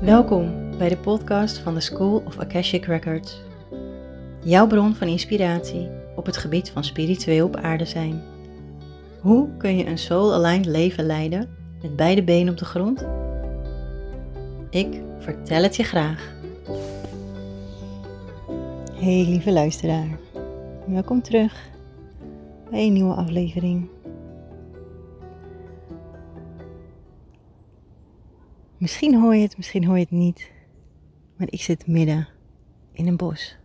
Welkom bij de podcast van de School of Akashic Records. Jouw bron van inspiratie op het gebied van spiritueel op aarde zijn. Hoe kun je een soul-aligned leven leiden met beide benen op de grond? Ik vertel het je graag. Hey lieve luisteraar, welkom terug bij een nieuwe aflevering. Misschien hoor je het, misschien hoor je het niet, maar ik zit midden in een bos.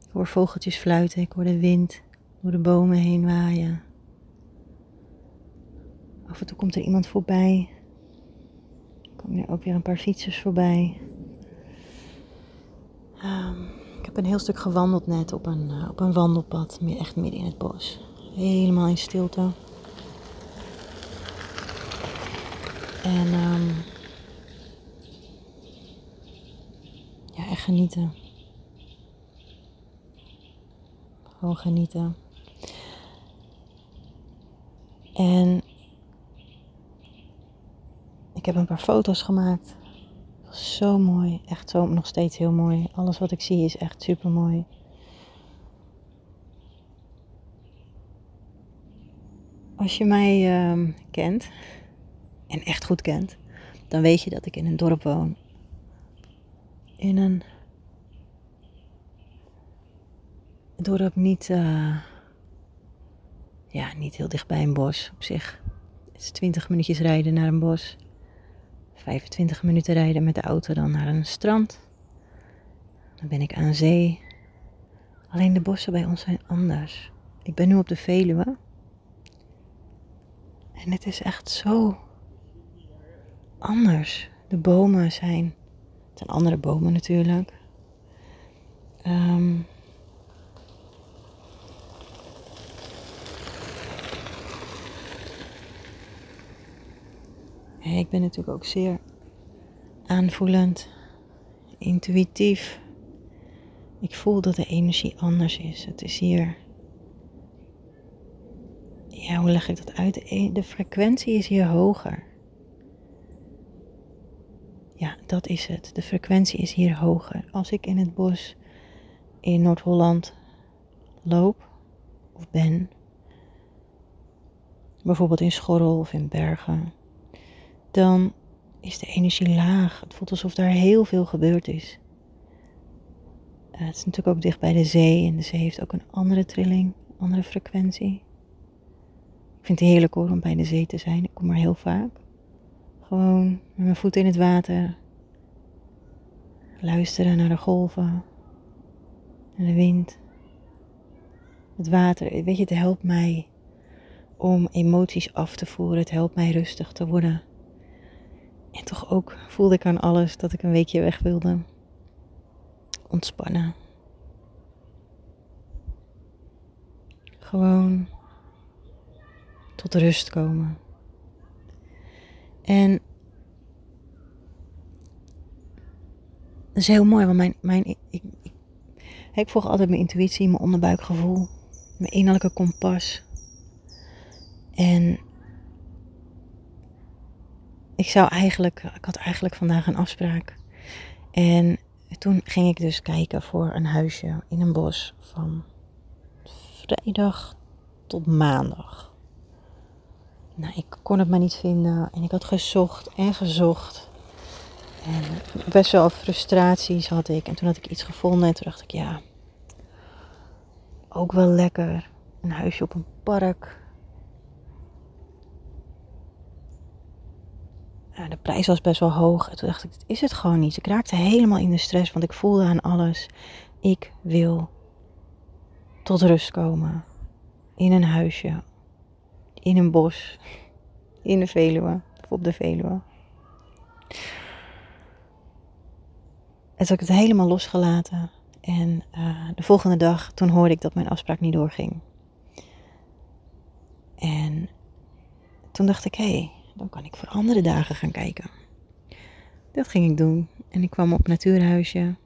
Ik hoor vogeltjes fluiten, ik hoor de wind door de bomen heen waaien. Af en toe komt er iemand voorbij. Er komen er ook weer een paar fietsers voorbij. Um, ik heb een heel stuk gewandeld net op een, uh, op een wandelpad, echt midden in het bos. Helemaal in stilte. En um, ja, echt genieten. Gewoon genieten. En ik heb een paar foto's gemaakt. Zo mooi. Echt zo nog steeds heel mooi. Alles wat ik zie is echt super mooi. Als je mij uh, kent, en echt goed kent, dan weet je dat ik in een dorp woon. In een dorp niet, uh, ja, niet heel dicht bij een bos op zich. Het is 20 minuutjes rijden naar een bos. 25 minuten rijden met de auto dan naar een strand. Dan ben ik aan zee. Alleen de bossen bij ons zijn anders. Ik ben nu op de Veluwe. En het is echt zo anders. De bomen zijn. Het zijn andere bomen natuurlijk. Um, ik ben natuurlijk ook zeer aanvoelend, intuïtief. Ik voel dat de energie anders is. Het is hier. Ja, hoe leg ik dat uit? De frequentie is hier hoger. Ja, dat is het. De frequentie is hier hoger. Als ik in het bos in Noord-Holland loop of ben, bijvoorbeeld in Schorrel of in Bergen, dan is de energie laag. Het voelt alsof daar heel veel gebeurd is. Uh, het is natuurlijk ook dicht bij de zee en de zee heeft ook een andere trilling, andere frequentie. Ik vind het heerlijk hoor om bij de zee te zijn. Ik kom er heel vaak. Gewoon met mijn voeten in het water. Luisteren naar de golven. En de wind. Het water. Weet je, het helpt mij om emoties af te voeren. Het helpt mij rustig te worden. En toch ook voelde ik aan alles dat ik een weekje weg wilde. Ontspannen. Gewoon tot rust komen. En dat is heel mooi, want mijn, mijn, ik, ik, ik volg altijd mijn intuïtie, mijn onderbuikgevoel, mijn innerlijke kompas. En ik zou eigenlijk, ik had eigenlijk vandaag een afspraak. En toen ging ik dus kijken voor een huisje in een bos van vrijdag tot maandag. Nou, ik kon het maar niet vinden. En ik had gezocht en gezocht. En best wel frustraties had ik. En toen had ik iets gevonden. En toen dacht ik, ja, ook wel lekker. Een huisje op een park. Ja, de prijs was best wel hoog. En toen dacht ik, dit is het gewoon niet. Ik raakte helemaal in de stress, want ik voelde aan alles. Ik wil tot rust komen. In een huisje in een bos, in de Veluwe of op de Veluwe. Toen heb ik het helemaal losgelaten. En uh, de volgende dag, toen hoorde ik dat mijn afspraak niet doorging. En toen dacht ik, hé, hey, dan kan ik voor andere dagen gaan kijken. Dat ging ik doen. En ik kwam op Natuurhuisje.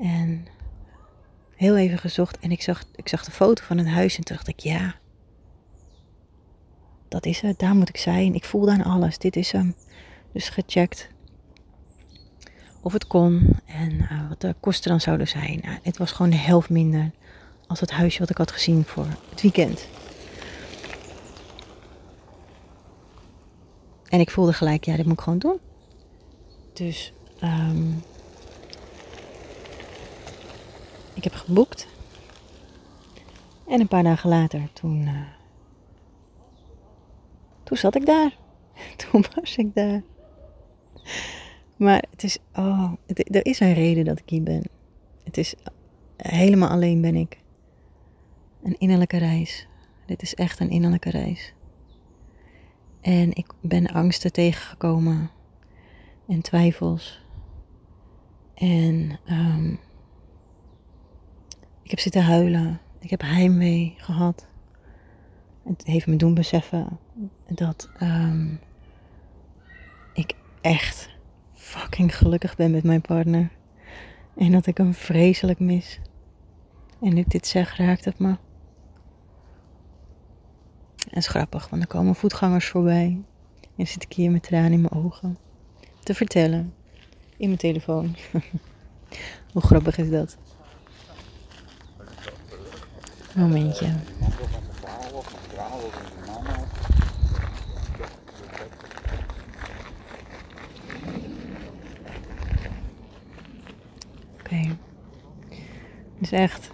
En heel even gezocht. En ik zag, ik zag de foto van het huis. En toen dacht ik, ja, dat is het, daar moet ik zijn. Ik voel dan alles, dit is hem. Dus gecheckt of het kon en uh, wat de kosten dan zouden zijn. Uh, het was gewoon de helft minder als het huisje wat ik had gezien voor het weekend. En ik voelde gelijk, ja, dit moet ik gewoon doen. Dus um, ik heb geboekt. En een paar dagen later, toen, uh, toen zat ik daar. Toen was ik daar. Maar het is, oh, er is een reden dat ik hier ben. Het is helemaal alleen ben ik. Een innerlijke reis. Dit is echt een innerlijke reis. En ik ben angsten tegengekomen en twijfels. En um, ik heb zitten huilen. Ik heb heimwee gehad. Het heeft me doen beseffen dat um, ik echt fucking gelukkig ben met mijn partner. En dat ik hem vreselijk mis. En nu ik dit zeg, raakt het me. En is grappig, want er komen voetgangers voorbij. En zit ik hier met tranen in mijn ogen. Te vertellen. In mijn telefoon. Hoe grappig is dat? Momentje. Oké. Okay. Dus echt.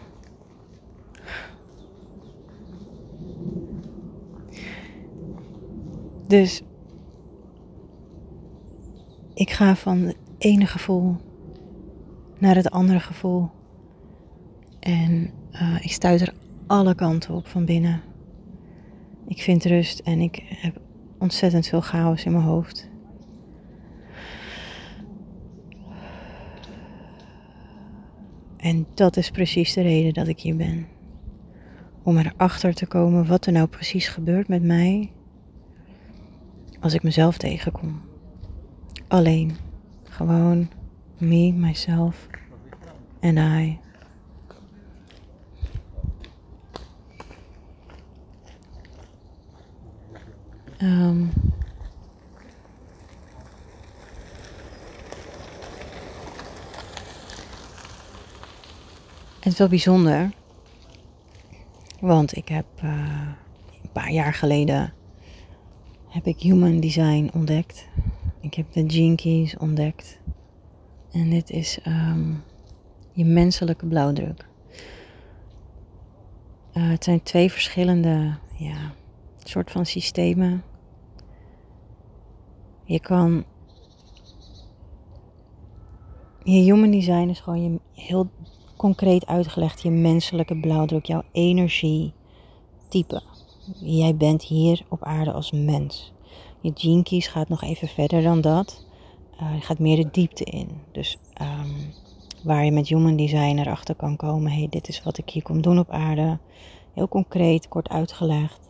Dus ik ga van het ene gevoel naar het andere gevoel. En uh, ik stuit er alle kanten op van binnen. Ik vind rust en ik heb ontzettend veel chaos in mijn hoofd. En dat is precies de reden dat ik hier ben. Om erachter te komen wat er nou precies gebeurt met mij als ik mezelf tegenkom. Alleen. Gewoon me, myself en I. Um, het is wel bijzonder, want ik heb uh, een paar jaar geleden heb ik Human Design ontdekt. Ik heb de Gene ontdekt. En dit is um, je menselijke blauwdruk. Uh, het zijn twee verschillende ja, soort van systemen. Je kan. Je human design is gewoon je, heel concreet uitgelegd je menselijke blauwdruk, jouw energietype. Jij bent hier op aarde als mens. Je gene gaat nog even verder dan dat. Uh, je gaat meer de diepte in. Dus um, waar je met human design erachter kan komen. hey, dit is wat ik hier kom doen op aarde. Heel concreet, kort uitgelegd.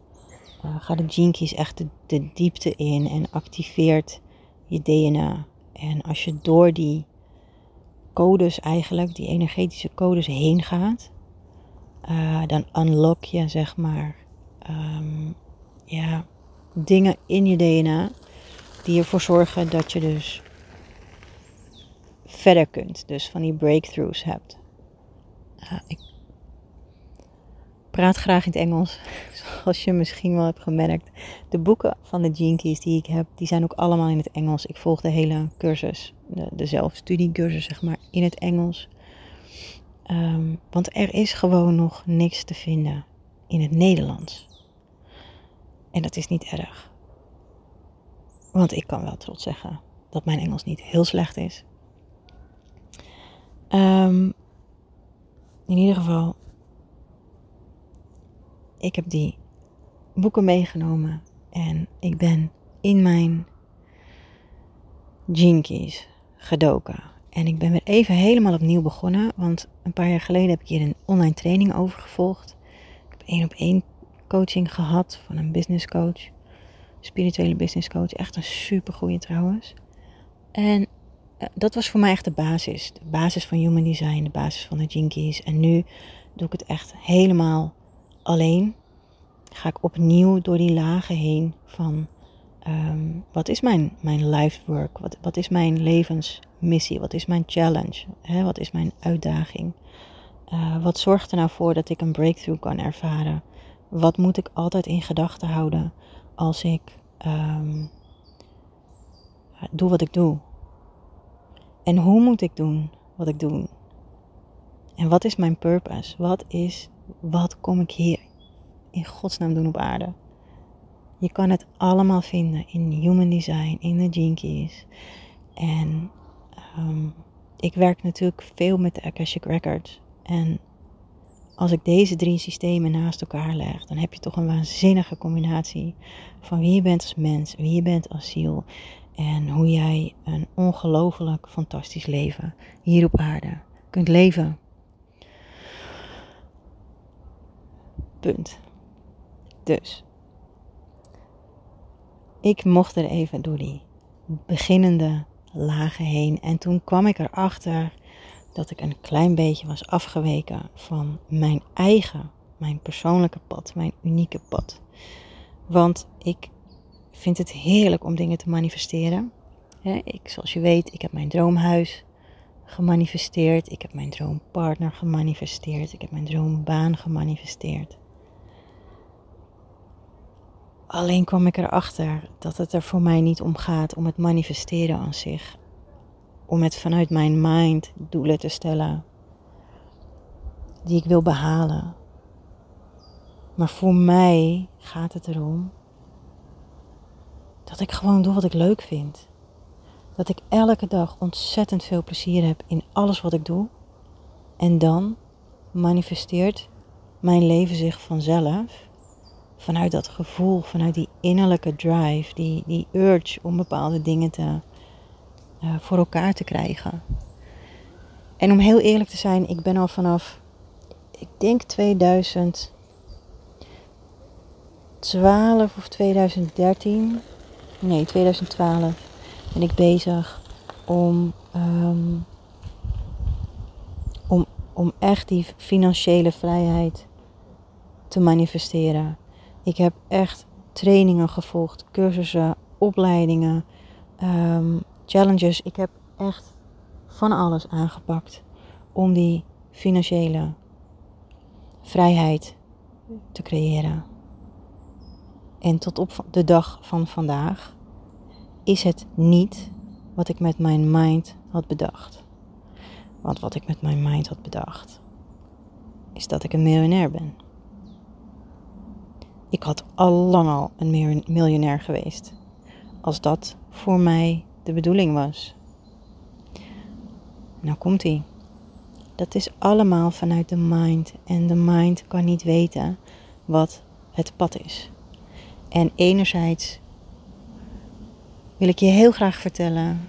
Uh, ga de gene echt de diepte in en activeert je DNA. En als je door die codes eigenlijk, die energetische codes heen gaat, uh, dan unlock je zeg maar um, ja, dingen in je DNA die ervoor zorgen dat je dus verder kunt. Dus van die breakthroughs hebt. Ik praat graag in het Engels, zoals je misschien wel hebt gemerkt. De boeken van de Keys die ik heb, die zijn ook allemaal in het Engels. Ik volg de hele cursus, de, de zelfstudiecursus zeg maar, in het Engels. Um, want er is gewoon nog niks te vinden in het Nederlands. En dat is niet erg. Want ik kan wel trots zeggen dat mijn Engels niet heel slecht is. Um, in ieder geval, ik heb die boeken meegenomen en ik ben in mijn Keys gedoken. En ik ben weer even helemaal opnieuw begonnen, want een paar jaar geleden heb ik hier een online training over gevolgd. Ik heb één op één coaching gehad van een business coach. Spirituele business coach. Echt een super goede trouwens. En uh, dat was voor mij echt de basis. De basis van human design, de basis van de Jinkies. En nu doe ik het echt helemaal alleen. ga ik opnieuw door die lagen heen van ehm, wat is mijn, mijn life work? Wat, wat is mijn levensmissie? Wat is mijn challenge? Hè? Wat is mijn uitdaging? Uh, wat zorgt er nou voor dat ik een breakthrough kan ervaren? Wat moet ik altijd in gedachten houden als ik um, doe wat ik doe? En hoe moet ik doen wat ik doe? En wat is mijn purpose? Wat is, wat kom ik hier in godsnaam doen op aarde? Je kan het allemaal vinden in Human Design, in de Keys. En um, ik werk natuurlijk veel met de Akashic Records. En als ik deze drie systemen naast elkaar leg, dan heb je toch een waanzinnige combinatie van wie je bent als mens, wie je bent als ziel en hoe jij een ongelooflijk fantastisch leven hier op aarde kunt leven. Punt. Dus, ik mocht er even door die beginnende lagen heen en toen kwam ik erachter dat ik een klein beetje was afgeweken van mijn eigen, mijn persoonlijke pad, mijn unieke pad. Want ik vind het heerlijk om dingen te manifesteren. ik, zoals je weet, ik heb mijn droomhuis gemanifesteerd. Ik heb mijn droompartner gemanifesteerd. Ik heb mijn droombaan gemanifesteerd. Alleen kwam ik erachter dat het er voor mij niet om gaat om het manifesteren aan zich om het vanuit mijn mind doelen te stellen die ik wil behalen. Maar voor mij gaat het erom dat ik gewoon doe wat ik leuk vind. Dat ik elke dag ontzettend veel plezier heb in alles wat ik doe. En dan manifesteert mijn leven zich vanzelf vanuit dat gevoel, vanuit die innerlijke drive, die, die urge om bepaalde dingen te uh, voor elkaar te krijgen. En om heel eerlijk te zijn, ik ben al vanaf, ik denk 2012 of 2013, nee 2012, ben ik bezig om, um, om, om echt die financiële vrijheid te manifesteren. Ik heb echt trainingen gevolgd, cursussen, opleidingen, um, challenges. Ik heb echt van alles aangepakt om die financiële vrijheid te creëren. En tot op de dag van vandaag is het niet wat ik met mijn mind had bedacht. Want wat ik met mijn mind had bedacht, is dat ik een miljonair ben. Ik had al lang al een miljonair geweest. Als dat voor mij de bedoeling was. Nou komt ie. Dat is allemaal vanuit de mind. En de mind kan niet weten wat het pad is. En enerzijds wil ik je heel graag vertellen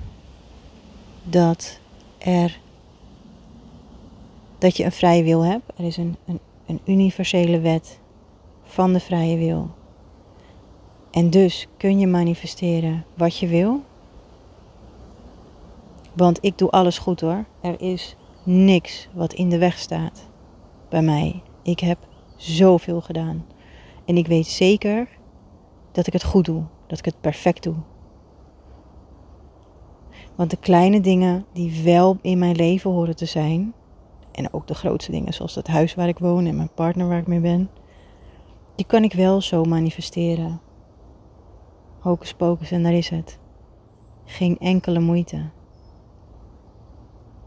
dat er dat je een vrije wil hebt. Er is een, een, een universele wet van de vrije wil. En dus kun je manifesteren wat je wil want ik doe alles goed hoor. Er is niks wat in de weg staat bij mij. Ik heb zoveel gedaan. En ik weet zeker dat ik het goed doe. Dat ik het perfect doe. Want de kleine dingen die wel in mijn leven horen te zijn. En ook de grootste dingen, zoals het huis waar ik woon en mijn partner waar ik mee ben. Die kan ik wel zo manifesteren. Hocus pocus en daar is het. Geen enkele moeite.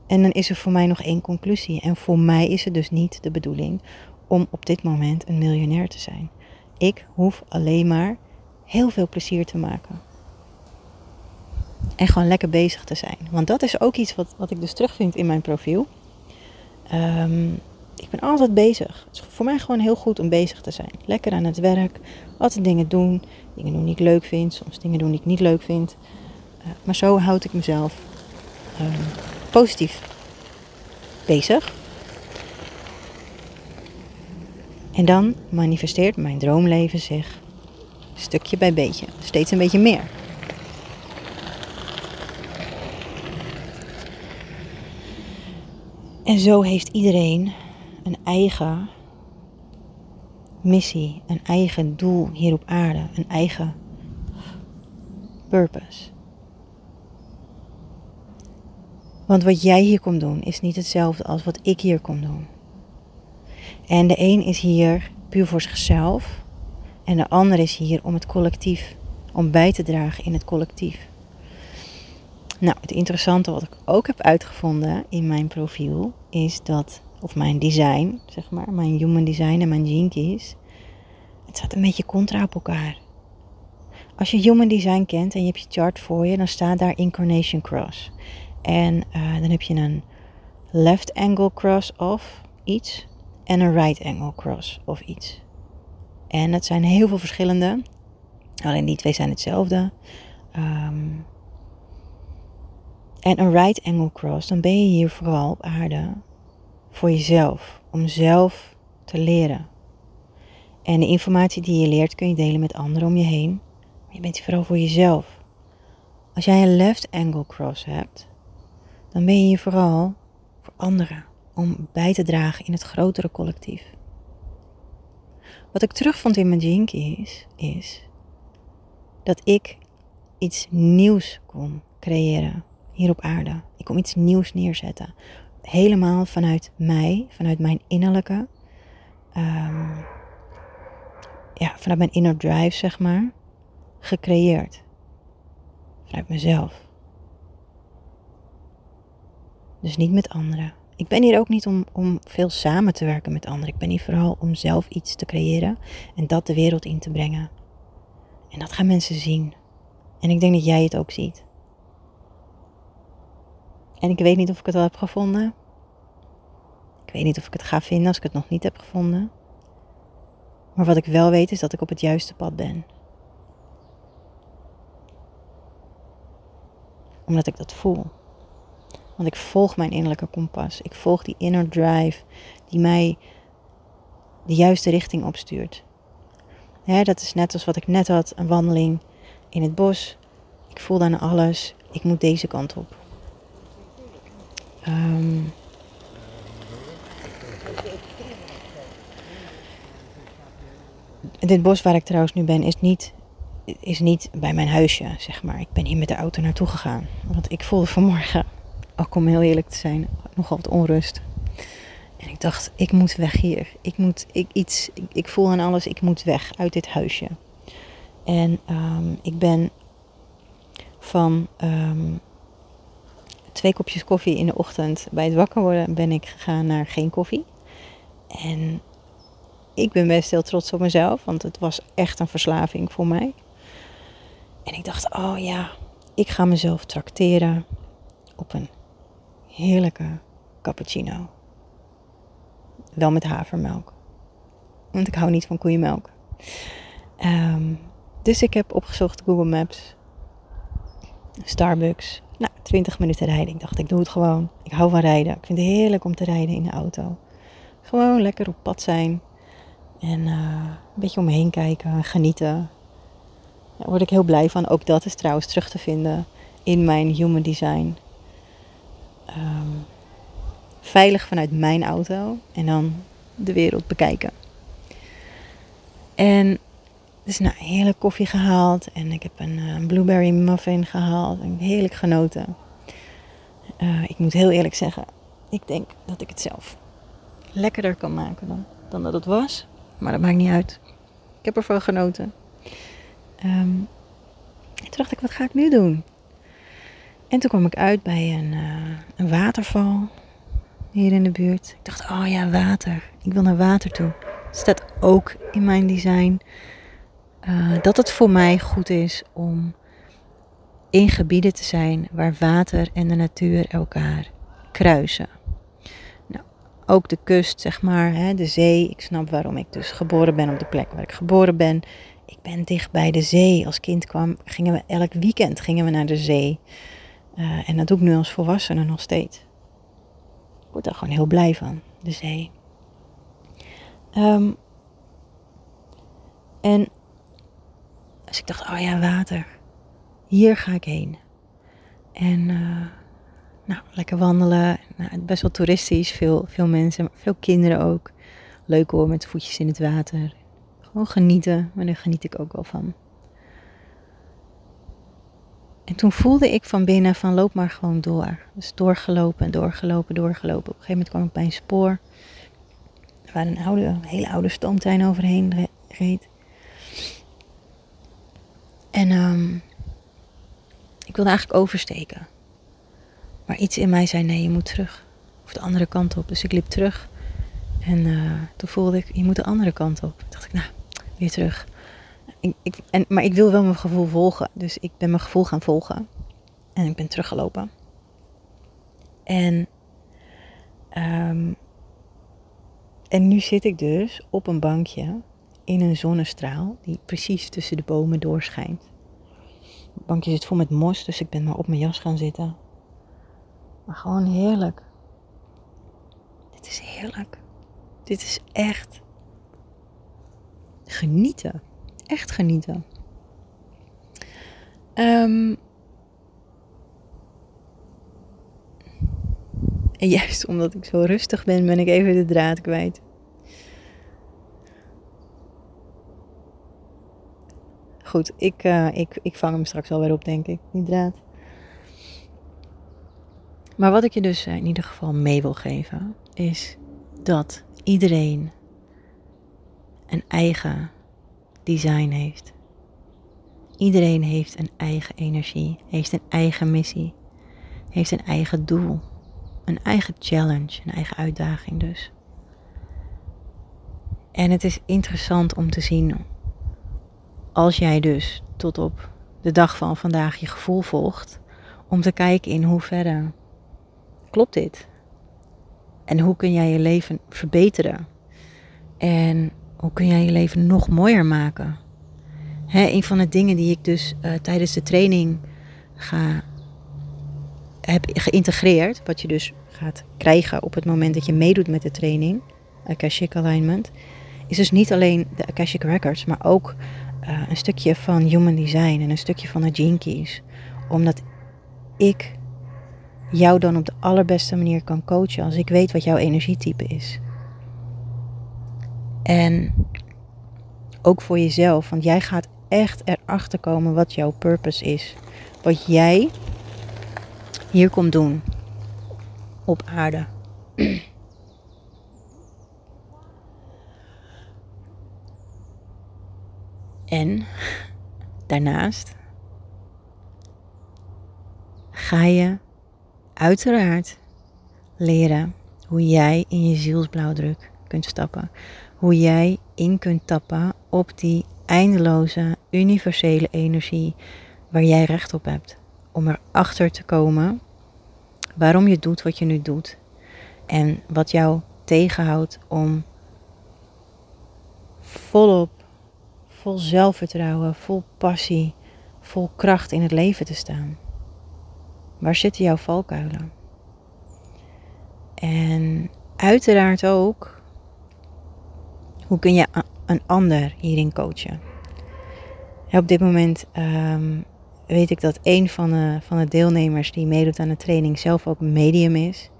En dan is er voor mij nog één conclusie. En voor mij is het dus niet de bedoeling om op dit moment een miljonair te zijn. Ik hoef alleen maar heel veel plezier te maken. En gewoon lekker bezig te zijn. Want dat is ook iets wat, wat ik dus terugvind in mijn profiel. Um, ik ben altijd bezig. Het is voor mij gewoon heel goed om bezig te zijn. Lekker aan het werk. Altijd dingen doen. Dingen doen die ik leuk vind. Soms dingen doen die ik niet leuk vind. Uh, maar zo houd ik mezelf um, positief bezig. En dan manifesteert mijn droomleven zich stukje bij beetje, steeds een beetje meer. En zo heeft iedereen een eigen missie, een eigen doel hier op aarde, een eigen purpose. Want wat jij hier komt doen is niet hetzelfde als wat ik hier kom doen. En de een is hier puur voor zichzelf en de ander is hier om het collectief, om bij te dragen in het collectief. Nou, het interessante wat ik ook heb uitgevonden in mijn profiel is dat, of mijn design, zeg maar, mijn human design en mijn keys, het staat een beetje contra op elkaar. Als je human design kent en je hebt je chart voor je, dan staat daar incarnation cross. En uh, dan heb je een left angle cross of iets en een right angle cross of iets. En het zijn heel veel verschillende. Alleen die twee zijn hetzelfde. Um, en een right angle cross, dan ben je hier vooral op aarde voor jezelf. Om zelf te leren. En de informatie die je leert kun je delen met anderen om je heen. Maar je bent vooral voor jezelf. Als jij een left angle cross hebt, dan ben je hier vooral voor anderen. Om bij te dragen in het grotere collectief. Wat ik terugvond in mijn jinkies is dat ik iets nieuws kon creëren hier op aarde. Ik kom iets nieuws neerzetten. Helemaal vanuit mij, vanuit mijn innerlijke, um, ja, vanuit mijn inner drive, zeg maar, gecreëerd. Vanuit mezelf. Dus niet met anderen. Ik ben hier ook niet om, om veel samen te werken met anderen. Ik ben hier vooral om zelf iets te creëren en dat de wereld in te brengen. En dat gaan mensen zien. En ik denk dat jij het ook ziet. En ik weet niet of ik het al heb gevonden. Ik weet niet of ik het ga vinden als ik het nog niet heb gevonden. Maar wat ik wel weet is dat ik op het juiste pad ben. Omdat ik dat voel. Want ik volg mijn innerlijke kompas. Ik volg die inner drive die mij de juiste richting opstuurt. dat is net als wat ik net had, een wandeling in het bos. Ik voel dan alles. Ik moet deze kant op. Um, dit bos waar ik trouwens nu ben is niet, is niet bij mijn huisje, zeg maar. Ik ben hier met de auto naartoe gegaan. Want ik voelde vanmorgen, ook om heel eerlijk te zijn, nogal wat onrust. En ik dacht, ik moet weg hier. Ik moet ik, iets, ik, voel aan alles, ik moet weg uit dit huisje. En um, ik ben van um, twee kopjes koffie in de ochtend bij het wakker worden ben ik gegaan naar geen koffie. En ik ben best heel trots op mezelf, want het was echt een verslaving voor mij. En ik dacht, oh ja, ik ga mezelf trakteren op een heerlijke cappuccino. Wel met havermelk. Want ik hou niet van koeienmelk. Um, dus ik heb opgezocht Google Maps. Starbucks. Nou, 20 minuten rijden. Ik dacht, ik doe het gewoon. Ik hou van rijden. Ik vind het heerlijk om te rijden in de auto. Gewoon lekker op pad zijn. En uh, een beetje om me heen kijken, genieten. Daar word ik heel blij van. Ook dat is trouwens terug te vinden in mijn human design. Um, veilig vanuit mijn auto en dan de wereld bekijken. En dus nou, heerlijk koffie gehaald. En ik heb een, eh, blueberry muffin gehaald. En heerlijk genoten. Uh, ik moet heel eerlijk zeggen, ik denk dat ik het zelf lekkerder kan maken dan, dan dat het was. Maar dat maakt niet uit. Ik heb ervan genoten. Um, toen dacht ik, wat ga ik nu doen? En toen kwam ik uit bij een, uh, een waterval hier in de buurt. Ik dacht, oh ja, water. Ik wil naar water toe. Dat staat ook in mijn design. Uh, dat het voor mij goed is om in gebieden te zijn waar water en de natuur elkaar kruisen. Nou, ook de kust, zeg maar, hè, de zee. Ik snap waarom ik dus geboren ben op de plek waar ik geboren ben. Ik ben dicht bij de zee. Als kind kwam, gingen we elk weekend gingen we naar de zee. Uh, en dat doe ik nu als volwassene nog steeds. Ik word er gewoon heel blij van, de zee. Um, en dus ik dacht, oh ja, water. Hier ga ik heen. En uh, nou, lekker wandelen. Nou, best wel toeristisch. Veel, veel mensen, veel kinderen ook. Leuk hoor, met voetjes in het water. Gewoon genieten, maar daar geniet ik ook wel van. En toen voelde ik van binnen van loop maar gewoon door. Dus doorgelopen, doorgelopen, doorgelopen. Op een gegeven moment kwam ik bij een spoor. Waar een, oude, een hele oude stoomtrein overheen reed. En um, ik wilde eigenlijk oversteken. Maar iets in mij zei nee, je moet terug. Of de andere kant op. Dus ik liep terug. En uh, toen voelde ik, je moet de andere kant op. Toen dacht ik, nou, weer terug. Ik, en, maar ik wil wel mijn gevoel volgen. Dus ik ben mijn gevoel gaan volgen. En ik ben teruggelopen. En, um, en nu zit ik dus op een bankje in een zonnestraal die precies tussen de bomen doorschijnt. Het bankje zit vol met mos, dus ik ben maar op mijn jas gaan zitten. Maar gewoon heerlijk. Dit is heerlijk. Dit is echt genieten. Echt genieten. Um, en juist omdat ik zo rustig ben, ben ik even de draad kwijt. Goed, ik, uh, ik, ik vang hem straks wel weer op, denk ik, draad. Maar wat ik je dus in ieder geval mee wil geven, is dat iedereen een eigen design heeft. Iedereen heeft een eigen energie, heeft een eigen missie, heeft een eigen doel, een eigen challenge, een eigen uitdaging dus. En het is interessant om te zien, als jij dus tot op de dag van vandaag je gevoel volgt, om te kijken in hoeverre klopt dit? En hoe kun jij je leven verbeteren? En hoe kun jij je leven nog mooier maken? Hè, een van de dingen die ik dus uh, tijdens de training ga, heb geïntegreerd, wat je dus gaat krijgen op het moment dat je meedoet met de training, Akashic Alignment, is dus niet alleen de Akashic Records, maar ook uh, een stukje van Human Design en een stukje van de Keys. Omdat ik jou dan op de allerbeste manier kan coachen als ik weet wat jouw energietype is. En ook voor jezelf, want jij gaat echt erachter komen wat jouw purpose is. Wat jij hier komt doen op aarde. En daarnaast ga je uiteraard leren hoe jij in je zielsblauwdruk kunt stappen. Hoe jij in kunt tappen op die eindeloze universele energie waar jij recht op hebt. Om erachter te komen waarom je doet wat je nu doet. En wat jou tegenhoudt om volop, vol zelfvertrouwen, vol passie, vol kracht in het leven te staan. Waar zitten jouw valkuilen? En uiteraard ook, hoe kun je een ander hierin coachen? Op dit moment um, weet ik dat een van de, van de deelnemers die meedoet aan de training zelf ook medium is.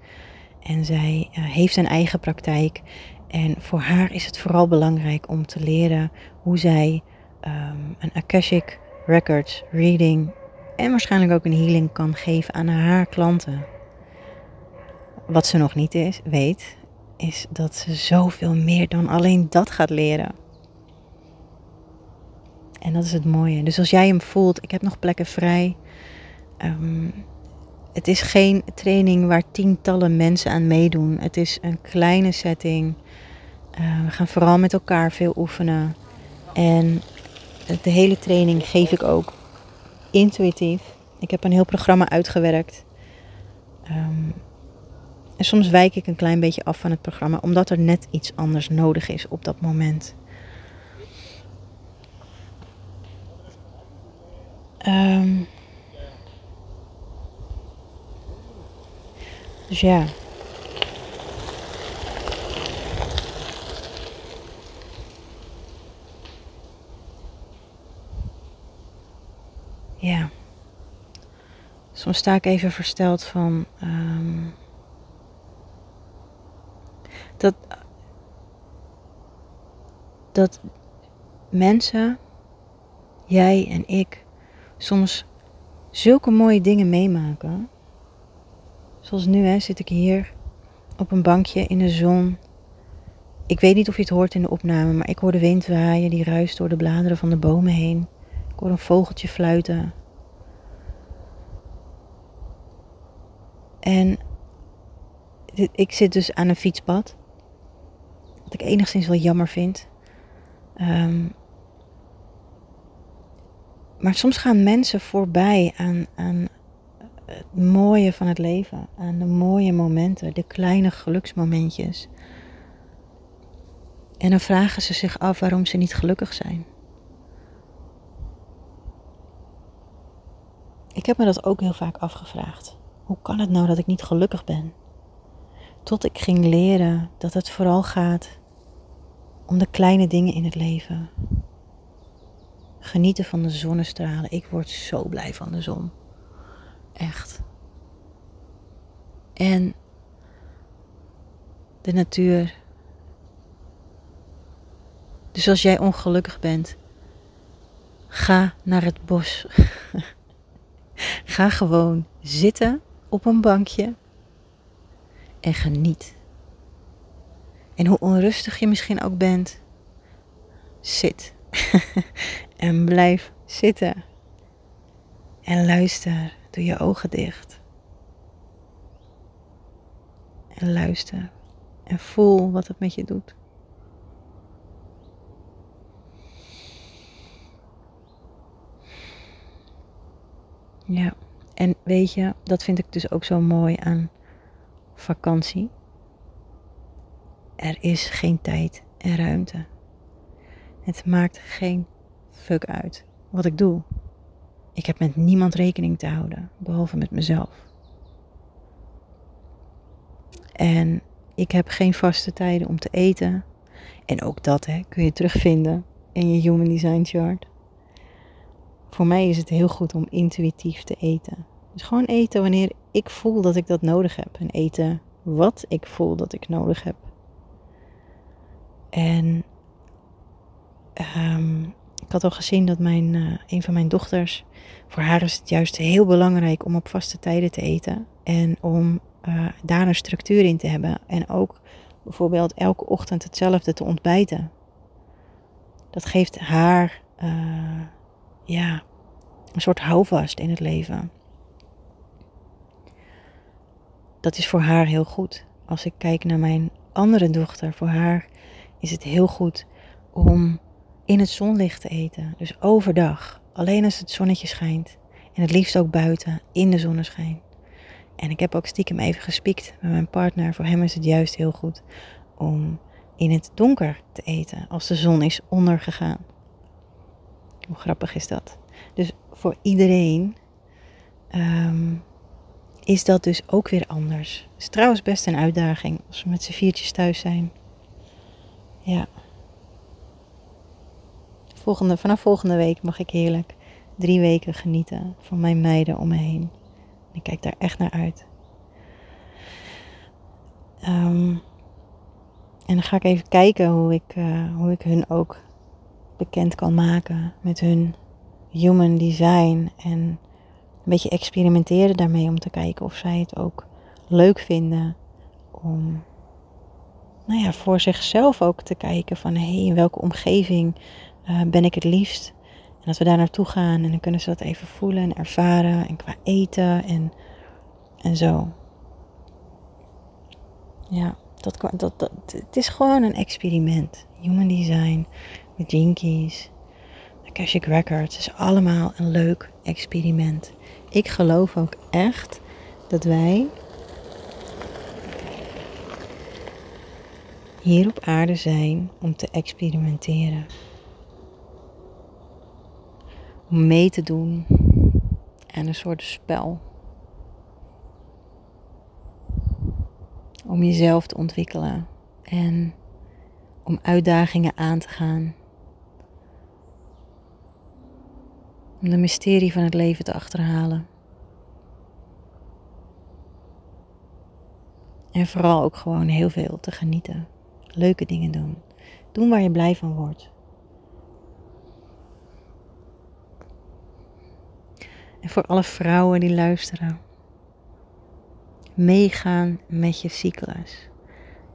En zij uh, heeft een eigen praktijk. En voor haar is het vooral belangrijk om te leren hoe zij um, een Akashic Records reading en waarschijnlijk ook een healing kan geven aan haar klanten. Wat ze nog niet is, weet, is dat ze zoveel meer dan alleen dat gaat leren. En dat is het mooie. Dus als jij hem voelt, ik heb nog plekken vrij. Um, het is geen training waar tientallen mensen aan meedoen. Het is een kleine setting. Uh, we gaan vooral met elkaar veel oefenen. En de hele training geef ik ook intuïtief. Ik heb een heel programma uitgewerkt. Um, en soms wijk ik een klein beetje af van het programma, omdat er net iets anders nodig is op dat moment. Um, dus ja. Ja. Soms sta ik even versteld van. Um, dat. Dat mensen, jij en ik, soms zulke mooie dingen meemaken. Zoals nu hè, zit ik hier op een bankje in de zon. Ik weet niet of je het hoort in de opname, maar ik hoor de wind waaien, die ruist door de bladeren van de bomen heen. Ik hoor een vogeltje fluiten. En ik zit dus aan een fietspad. Wat ik enigszins wel jammer vind. Um, maar soms gaan mensen voorbij aan, aan het mooie van het leven, aan de mooie momenten, de kleine geluksmomentjes. En dan vragen ze zich af waarom ze niet gelukkig zijn. Ik heb me dat ook heel vaak afgevraagd. Hoe kan het nou dat ik niet gelukkig ben? Tot ik ging leren dat het vooral gaat om de kleine dingen in het leven. Genieten van de zonnestralen. Ik word zo blij van de zon. Echt. En de natuur. Dus als jij ongelukkig bent, ga naar het bos. ga gewoon zitten op een bankje en geniet. En hoe onrustig je misschien ook bent, zit. en blijf zitten. En luister. Doe je ogen dicht. En luister. En voel wat het met je doet. Ja, en weet je, dat vind ik dus ook zo mooi aan vakantie. Er is geen tijd en ruimte. Het maakt geen fuck uit wat ik doe. Ik heb met niemand rekening te houden, behalve met mezelf. En ik heb geen vaste tijden om te eten. En ook dat hè, kun je terugvinden in je Human Design Chart. Voor mij is het heel goed om intuïtief te eten. Dus gewoon eten wanneer ik voel dat ik dat nodig heb. En eten wat ik voel dat ik nodig heb. En um, ik had al gezien dat mijn, uh, een van mijn dochters, voor haar is het juist heel belangrijk om op vaste tijden te eten. En om uh, daar een structuur in te hebben. En ook bijvoorbeeld elke ochtend hetzelfde te ontbijten. Dat geeft haar uh, ja, een soort houvast in het leven. Dat is voor haar heel goed. Als ik kijk naar mijn andere dochter, voor haar is het heel goed om in het zonlicht te eten. Dus overdag. Alleen als het zonnetje schijnt. En het liefst ook buiten, in de zonneschijn. En ik heb ook stiekem even gespiekt met mijn partner. Voor hem is het juist heel goed om in het donker te eten. Als de zon is ondergegaan. Hoe grappig is dat? Dus voor iedereen um, is dat dus ook weer anders. Het is trouwens best een uitdaging als we met z'n viertjes thuis zijn. Ja. Volgende, vanaf volgende week mag ik heerlijk drie weken genieten van mijn meiden om me heen. Ik kijk daar echt naar uit. Um, en dan ga ik even kijken hoe ik, uh, hoe ik hun ook bekend kan maken met hun human design. En een beetje experimenteren daarmee om te kijken of zij het ook leuk vinden om nou ja, voor zichzelf ook te kijken van hé, hey, in welke omgeving uh, ben ik het liefst. En dat we daar naartoe gaan en dan kunnen ze dat even voelen en ervaren en qua eten en, en zo. Ja, dat, dat, dat, het is gewoon een experiment. Human design, de Jinkies, de Akashic Records, is allemaal een leuk experiment. Ik geloof ook echt dat wij hier op aarde zijn om te experimenteren. Om mee te doen aan een soort spel. Om jezelf te ontwikkelen en om uitdagingen aan te gaan. Om de mysterie van het leven te achterhalen. En vooral ook gewoon heel veel te genieten leuke dingen doen. Doen waar je blij van wordt. En voor alle vrouwen die luisteren. Meegaan met je cyclus.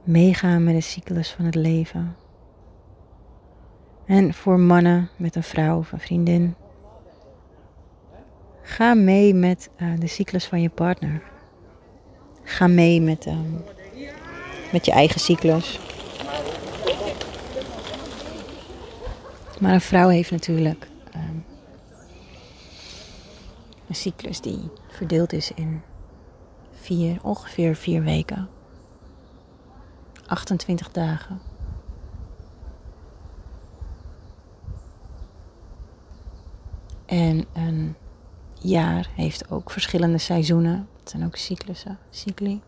Meegaan met de cyclus van het leven. En voor mannen met een vrouw of een vriendin. Ga mee met uh, de cyclus van je partner. Ga mee met, um, met je eigen cyclus. Maar een vrouw heeft natuurlijk um, cyclus die verdeeld is in vier, ongeveer vier weken. 28 dagen. En een jaar heeft ook verschillende seizoenen. Het zijn ook cyclussen, cycli.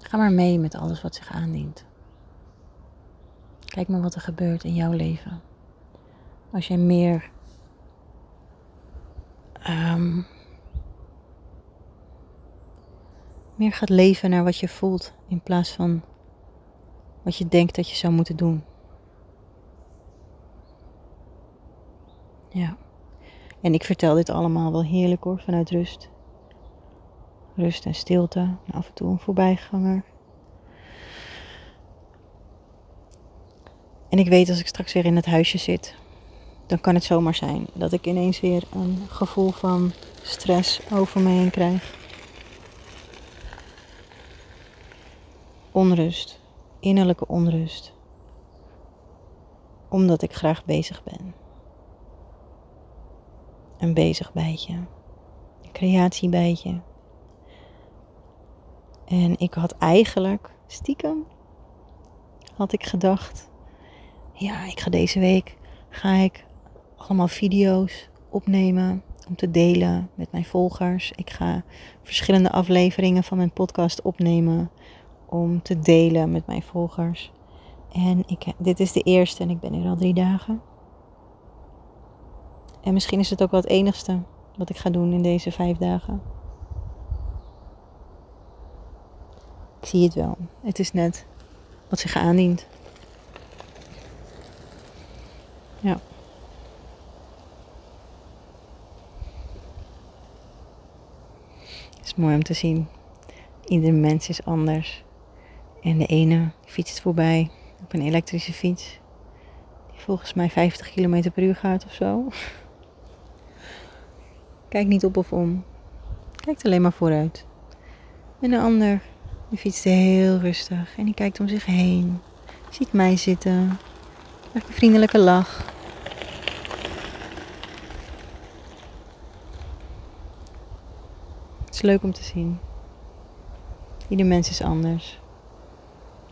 Ga maar mee met alles wat zich aandient. Kijk maar wat er gebeurt in jouw leven. Als je meer um, meer gaat leven naar wat je voelt in plaats van wat je denkt dat je zou moeten doen. Ja. En ik vertel dit allemaal wel heerlijk hoor, vanuit rust. Rust en stilte. Af en toe een voorbijganger. En ik weet als ik straks weer in het huisje zit, dan kan het zomaar zijn dat ik ineens weer een gevoel van stress over me heen krijg. Onrust, innerlijke onrust. Omdat ik graag bezig ben. Een bezig bijtje. Een creatiebijtje. En ik had eigenlijk, stiekem, had ik gedacht, ja, ik ga deze week, ga ik allemaal video's opnemen om te delen met mijn volgers. Ik ga verschillende afleveringen van mijn podcast opnemen om te delen met mijn volgers. En ik, dit is de eerste en ik ben hier al drie dagen. En misschien is het ook wel het enigste wat ik ga doen in deze vijf dagen. Ik zie het wel. Het is net wat zich aandient. Ja. Het is mooi om te zien. Ieder mens is anders. En de ene fietst voorbij op een elektrische fiets. Die volgens mij 50 km per uur gaat of zo. Kijk niet op of om. Kijkt alleen maar vooruit. En de ander, die fietst heel rustig. En die kijkt om zich heen. Ziet mij zitten. Krijgt een vriendelijke lach. Het is leuk om te zien. Ieder mens is anders.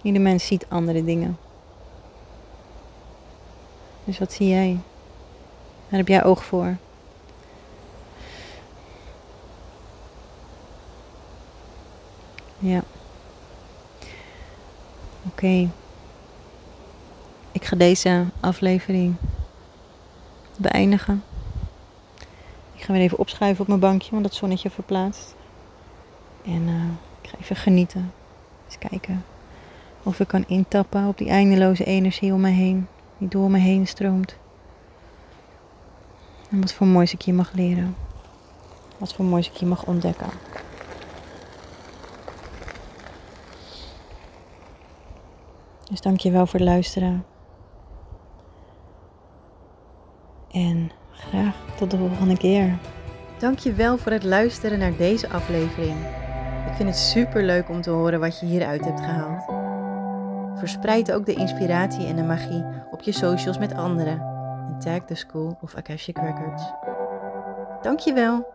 Ieder mens ziet andere dingen. Dus wat zie jij? Waar heb jij oog voor? Ja. Oké. Ik ga deze aflevering beëindigen. Ik ga weer even opschuiven op mijn bankje, want dat zonnetje verplaatst. En uh, ik ga even genieten. Eens kijken of ik kan intappen op die eindeloze energie om me heen. Die door me heen stroomt. En wat voor moois ik hier mag leren. Wat voor moois ik hier mag ontdekken. Dus dank je wel voor het luisteren. En graag tot de volgende keer. Dank je wel voor het luisteren naar deze aflevering. Ik vind het super leuk om te horen wat je hieruit hebt gehaald. Verspreid ook de inspiratie en de magie op je socials met anderen. En tag de School of Akashic Records. Dankjewel.